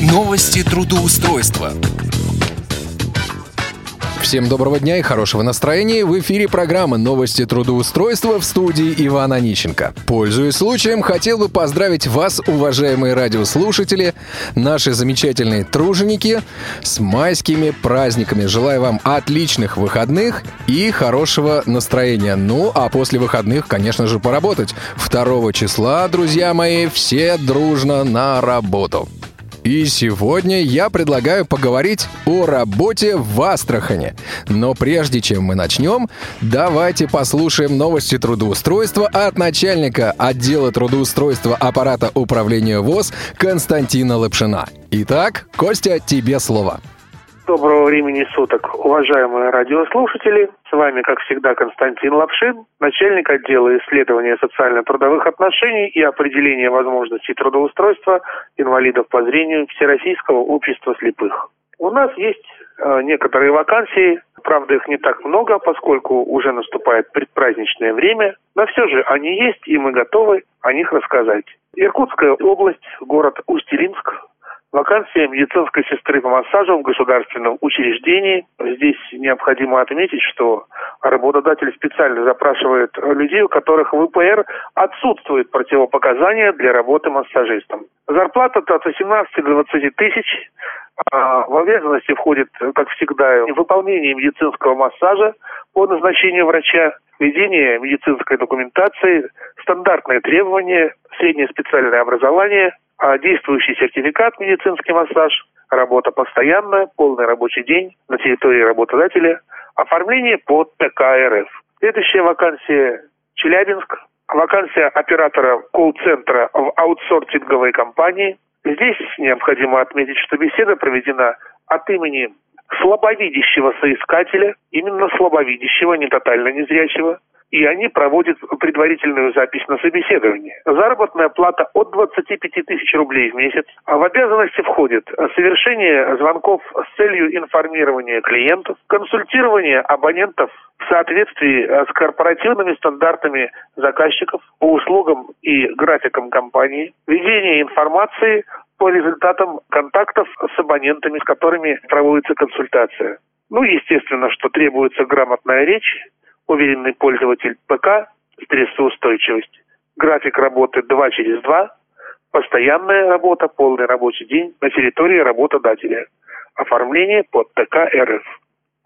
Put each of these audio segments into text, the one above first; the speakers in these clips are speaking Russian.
Новости трудоустройства. Всем доброго дня и хорошего настроения. В эфире программа «Новости трудоустройства» в студии Ивана Нищенко. Пользуясь случаем, хотел бы поздравить вас, уважаемые радиослушатели, наши замечательные труженики, с майскими праздниками. Желаю вам отличных выходных и хорошего настроения. Ну, а после выходных, конечно же, поработать. 2 числа, друзья мои, все дружно на работу. И сегодня я предлагаю поговорить о работе в Астрахане. Но прежде чем мы начнем, давайте послушаем новости трудоустройства от начальника отдела трудоустройства аппарата управления ВОЗ Константина Лапшина. Итак, Костя, тебе слово. Доброго времени суток, уважаемые радиослушатели. С вами, как всегда, Константин Лапшин, начальник отдела исследования социально-трудовых отношений и определения возможностей трудоустройства инвалидов по зрению Всероссийского общества слепых. У нас есть э, некоторые вакансии, правда их не так много, поскольку уже наступает предпраздничное время, но все же они есть, и мы готовы о них рассказать. Иркутская область, город Усть-Илимск, Вакансия медицинской сестры по массажу в государственном учреждении. Здесь необходимо отметить, что работодатель специально запрашивает людей, у которых в ИПР отсутствует противопоказания для работы массажистом. Зарплата от 18 до 20 тысяч. А в обязанности входит, как всегда, выполнение медицинского массажа по назначению врача, ведение медицинской документации, стандартные требования, среднее специальное образование – а действующий сертификат медицинский массаж, работа постоянная, полный рабочий день на территории работодателя, оформление под ТК РФ. Следующая вакансия Челябинск, вакансия оператора колл-центра в аутсортинговой компании. Здесь необходимо отметить, что беседа проведена от имени слабовидящего соискателя, именно слабовидящего, не тотально незрячего, и они проводят предварительную запись на собеседование. Заработная плата от 25 тысяч рублей в месяц. А в обязанности входит совершение звонков с целью информирования клиентов, консультирование абонентов в соответствии с корпоративными стандартами заказчиков по услугам и графикам компании, ведение информации по результатам контактов с абонентами, с которыми проводится консультация. Ну, естественно, что требуется грамотная речь, уверенный пользователь ПК, стрессоустойчивость, график работы 2 через 2, постоянная работа, полный рабочий день на территории работодателя, оформление под ТК РФ.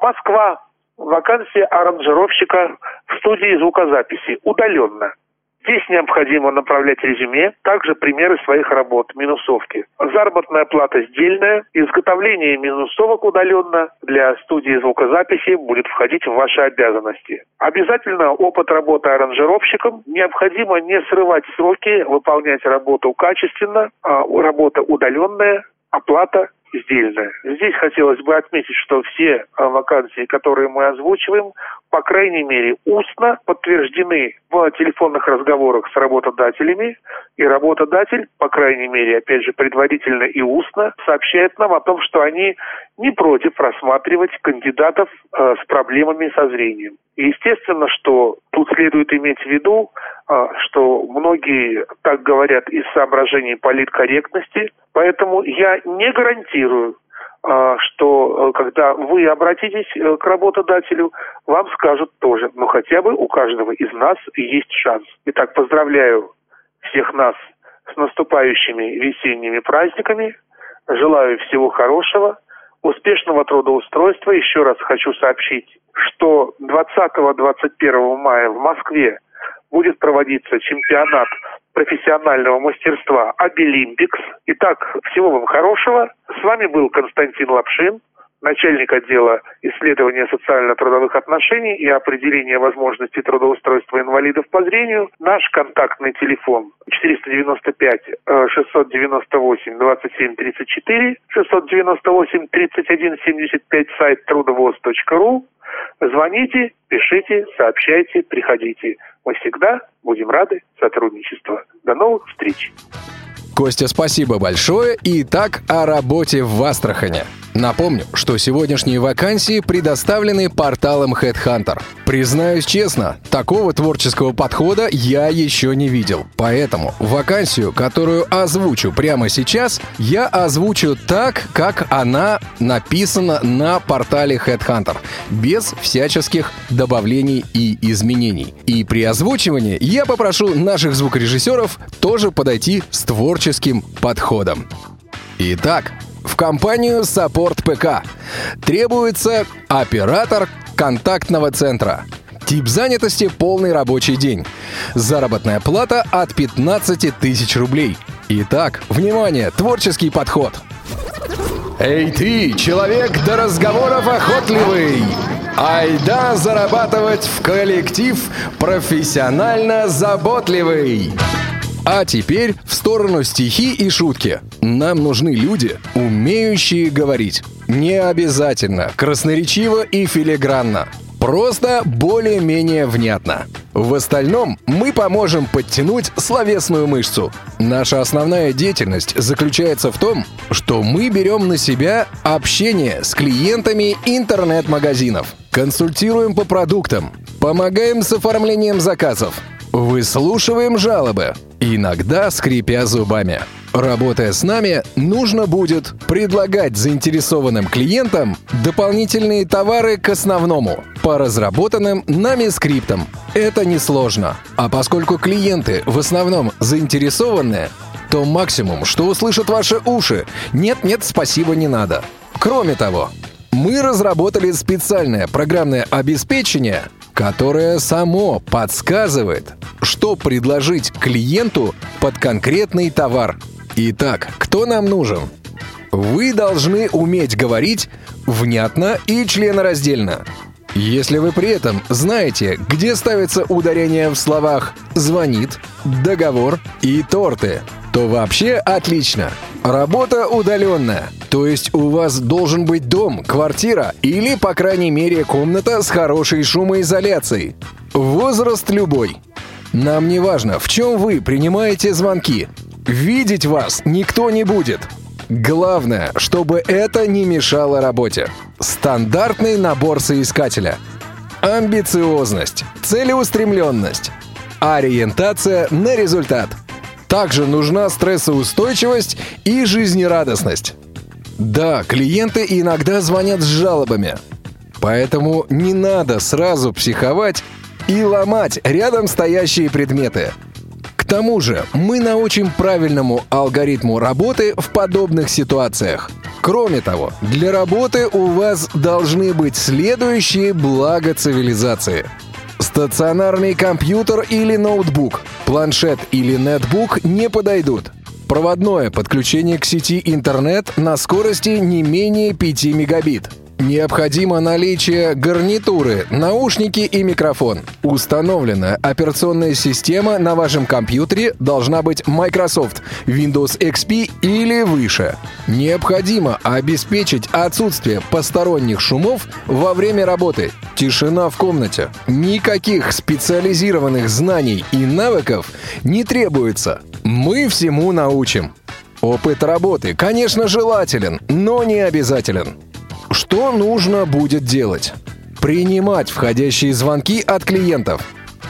Москва. Вакансия аранжировщика в студии звукозаписи удаленно. Здесь необходимо направлять резюме, также примеры своих работ, минусовки. Заработная плата сдельная, изготовление минусовок удаленно для студии звукозаписи будет входить в ваши обязанности. Обязательно опыт работы аранжировщиком. Необходимо не срывать сроки, выполнять работу качественно, а работа удаленная, оплата сдельная. Здесь хотелось бы отметить, что все вакансии, которые мы озвучиваем, по крайней мере, устно подтверждены в телефонных разговорах с работодателями, и работодатель, по крайней мере, опять же, предварительно и устно сообщает нам о том, что они не против рассматривать кандидатов э, с проблемами со зрением. Естественно, что тут следует иметь в виду, э, что многие так говорят из соображений политкорректности, поэтому я не гарантирую, э, что когда вы обратитесь к работодателю, вам скажут тоже, но хотя бы у каждого из нас есть шанс. Итак, поздравляю всех нас с наступающими весенними праздниками. Желаю всего хорошего, успешного трудоустройства. Еще раз хочу сообщить, что 20-21 мая в Москве будет проводиться чемпионат профессионального мастерства «Обилимпикс». Итак, всего вам хорошего. С вами был Константин Лапшин начальник отдела исследования социально-трудовых отношений и определения возможностей трудоустройства инвалидов по зрению. Наш контактный телефон 495 698 27 34 698 31 75 сайт трудовоз.ру. Звоните, пишите, сообщайте, приходите. Мы всегда будем рады сотрудничеству. До новых встреч! Костя, спасибо большое. И так о работе в Астрахане. Напомню, что сегодняшние вакансии предоставлены порталом Headhunter. Признаюсь честно, такого творческого подхода я еще не видел. Поэтому вакансию, которую озвучу прямо сейчас, я озвучу так, как она написана на портале Headhunter, без всяческих добавлений и изменений. И при озвучивании я попрошу наших звукорежиссеров тоже подойти с творческим подходом. Итак, в компанию Support ПК требуется оператор контактного центра. Тип занятости – полный рабочий день. Заработная плата от 15 тысяч рублей. Итак, внимание, творческий подход. Эй ты, человек до разговоров охотливый! Айда зарабатывать в коллектив профессионально заботливый! А теперь в сторону стихи и шутки. Нам нужны люди, умеющие говорить. Не обязательно, красноречиво и филигранно. Просто более-менее внятно. В остальном мы поможем подтянуть словесную мышцу. Наша основная деятельность заключается в том, что мы берем на себя общение с клиентами интернет-магазинов, консультируем по продуктам, помогаем с оформлением заказов, выслушиваем жалобы, иногда скрипя зубами. Работая с нами, нужно будет предлагать заинтересованным клиентам дополнительные товары к основному по разработанным нами скриптам. Это несложно. А поскольку клиенты в основном заинтересованные, то максимум, что услышат ваши уши, нет-нет, спасибо не надо. Кроме того, мы разработали специальное программное обеспечение, которое само подсказывает, что предложить клиенту под конкретный товар. Итак, кто нам нужен? Вы должны уметь говорить внятно и членораздельно. Если вы при этом знаете, где ставится ударение в словах «звонит», «договор» и «торты», то вообще отлично. Работа удаленная, то есть у вас должен быть дом, квартира или, по крайней мере, комната с хорошей шумоизоляцией. Возраст любой. Нам не важно, в чем вы принимаете звонки. Видеть вас никто не будет. Главное, чтобы это не мешало работе. Стандартный набор соискателя. Амбициозность, целеустремленность, ориентация на результат. Также нужна стрессоустойчивость и жизнерадостность. Да, клиенты иногда звонят с жалобами. Поэтому не надо сразу психовать и ломать рядом стоящие предметы – тому же мы научим правильному алгоритму работы в подобных ситуациях. Кроме того, для работы у вас должны быть следующие блага цивилизации. Стационарный компьютер или ноутбук, планшет или нетбук не подойдут. Проводное подключение к сети интернет на скорости не менее 5 мегабит – Необходимо наличие гарнитуры, наушники и микрофон. Установленная операционная система на вашем компьютере должна быть Microsoft, Windows XP или выше. Необходимо обеспечить отсутствие посторонних шумов во время работы. Тишина в комнате. Никаких специализированных знаний и навыков не требуется. Мы всему научим. Опыт работы, конечно, желателен, но не обязателен. Что нужно будет делать? Принимать входящие звонки от клиентов.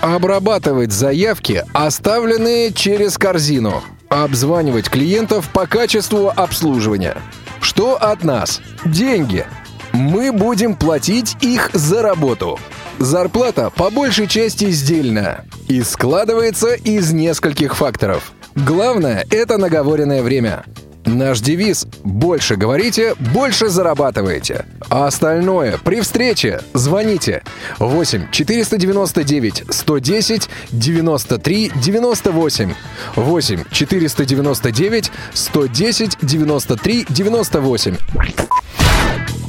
Обрабатывать заявки, оставленные через корзину. Обзванивать клиентов по качеству обслуживания. Что от нас? Деньги. Мы будем платить их за работу. Зарплата по большей части сдельная и складывается из нескольких факторов. Главное – это наговоренное время. Наш девиз «Больше говорите, больше зарабатываете». А остальное при встрече звоните 8 499 110 93 98 8 499 110 93 98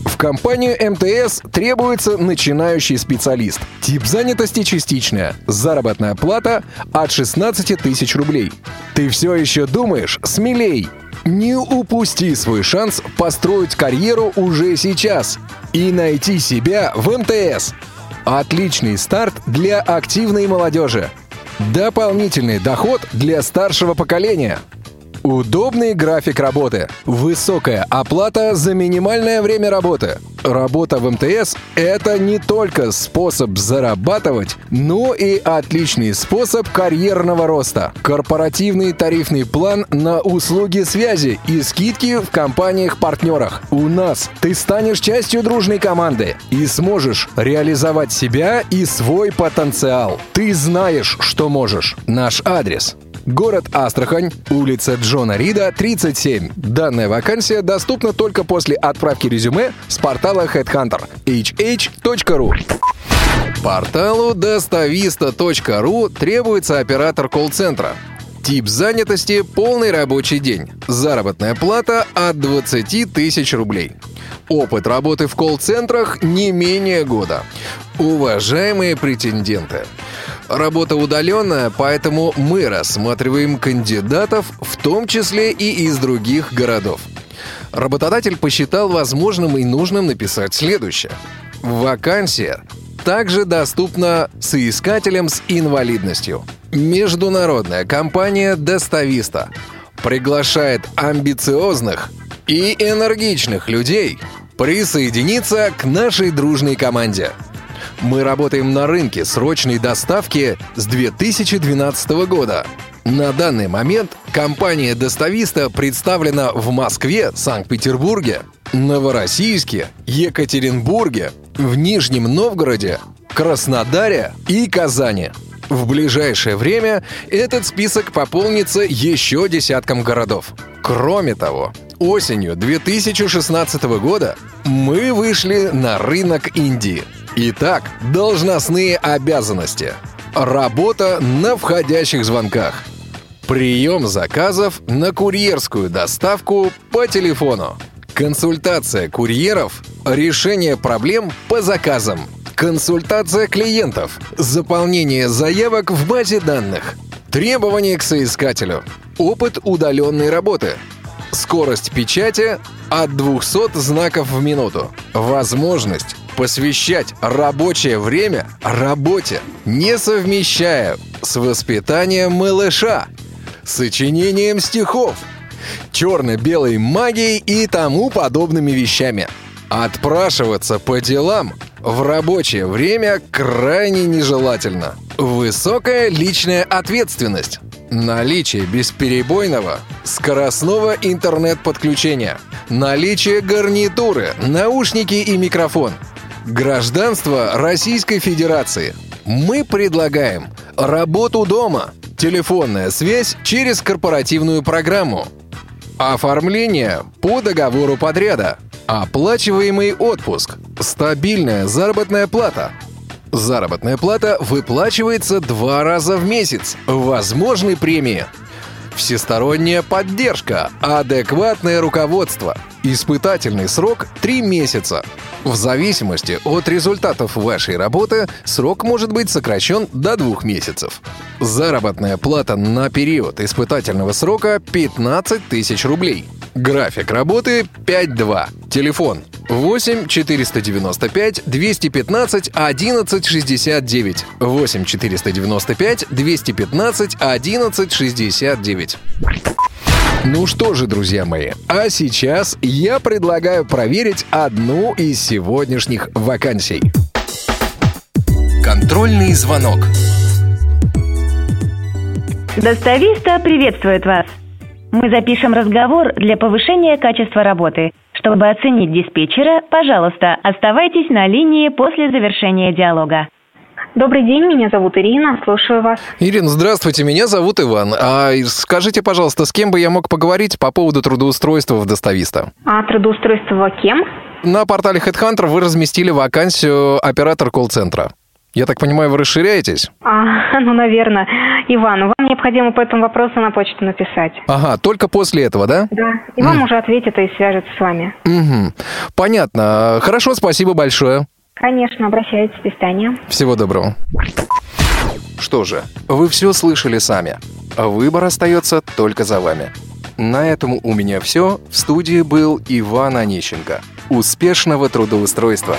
в компанию МТС требуется начинающий специалист. Тип занятости частичная. Заработная плата от 16 тысяч рублей. Ты все еще думаешь? Смелей! Не упусти свой шанс построить карьеру уже сейчас и найти себя в МТС. Отличный старт для активной молодежи. Дополнительный доход для старшего поколения. Удобный график работы. Высокая оплата за минимальное время работы. Работа в МТС – это не только способ зарабатывать, но и отличный способ карьерного роста. Корпоративный тарифный план на услуги связи и скидки в компаниях-партнерах. У нас ты станешь частью дружной команды и сможешь реализовать себя и свой потенциал. Ты знаешь, что можешь. Наш адрес Город Астрахань, улица Джона Рида, 37. Данная вакансия доступна только после отправки резюме с портала Headhunter hh.ru. Порталу достависта.ру требуется оператор колл-центра. Тип занятости – полный рабочий день. Заработная плата от 20 тысяч рублей. Опыт работы в колл-центрах не менее года. Уважаемые претенденты, Работа удаленная, поэтому мы рассматриваем кандидатов, в том числе и из других городов. Работодатель посчитал возможным и нужным написать следующее. Вакансия также доступна соискателям с инвалидностью. Международная компания «Достависта» приглашает амбициозных и энергичных людей присоединиться к нашей дружной команде – мы работаем на рынке срочной доставки с 2012 года. На данный момент компания «Достависта» представлена в Москве, Санкт-Петербурге, Новороссийске, Екатеринбурге, в Нижнем Новгороде, Краснодаре и Казани. В ближайшее время этот список пополнится еще десятком городов. Кроме того, осенью 2016 года мы вышли на рынок Индии – Итак, должностные обязанности. Работа на входящих звонках. Прием заказов на курьерскую доставку по телефону. Консультация курьеров. Решение проблем по заказам. Консультация клиентов. Заполнение заявок в базе данных. Требования к соискателю. Опыт удаленной работы. Скорость печати от 200 знаков в минуту. Возможность посвящать рабочее время работе, не совмещая с воспитанием малыша, сочинением стихов, черно-белой магией и тому подобными вещами. Отпрашиваться по делам в рабочее время крайне нежелательно. Высокая личная ответственность. Наличие бесперебойного скоростного интернет-подключения. Наличие гарнитуры, наушники и микрофон – Гражданство Российской Федерации. Мы предлагаем работу дома, телефонная связь через корпоративную программу, оформление по договору подряда, оплачиваемый отпуск, стабильная заработная плата. Заработная плата выплачивается два раза в месяц, возможны премии – всесторонняя поддержка, адекватное руководство. Испытательный срок 3 месяца. В зависимости от результатов вашей работы срок может быть сокращен до двух месяцев. Заработная плата на период испытательного срока 15 тысяч рублей. График работы 5.2. Телефон 8 495 215 11 69. 8 495 215 11 69. Ну что же, друзья мои, а сейчас я предлагаю проверить одну из сегодняшних вакансий. Контрольный звонок. Достависта приветствует вас. Мы запишем разговор для повышения качества работы. Чтобы оценить диспетчера, пожалуйста, оставайтесь на линии после завершения диалога. Добрый день, меня зовут Ирина, слушаю вас. Ирина, здравствуйте, меня зовут Иван. А скажите, пожалуйста, с кем бы я мог поговорить по поводу трудоустройства в достависта? А трудоустройство кем? На портале HeadHunter вы разместили вакансию оператор колл-центра. Я так понимаю, вы расширяетесь? А, ну, наверное. Иван, вам необходимо по этому вопросу на почту написать. Ага, только после этого, да? Да. И вам mm. уже ответит и свяжется с вами. Угу. Понятно. Хорошо, спасибо большое. Конечно, обращайтесь. До свидания. Всего доброго. Что же, вы все слышали сами. Выбор остается только за вами. На этом у меня все. В студии был Иван Онищенко. Успешного трудоустройства!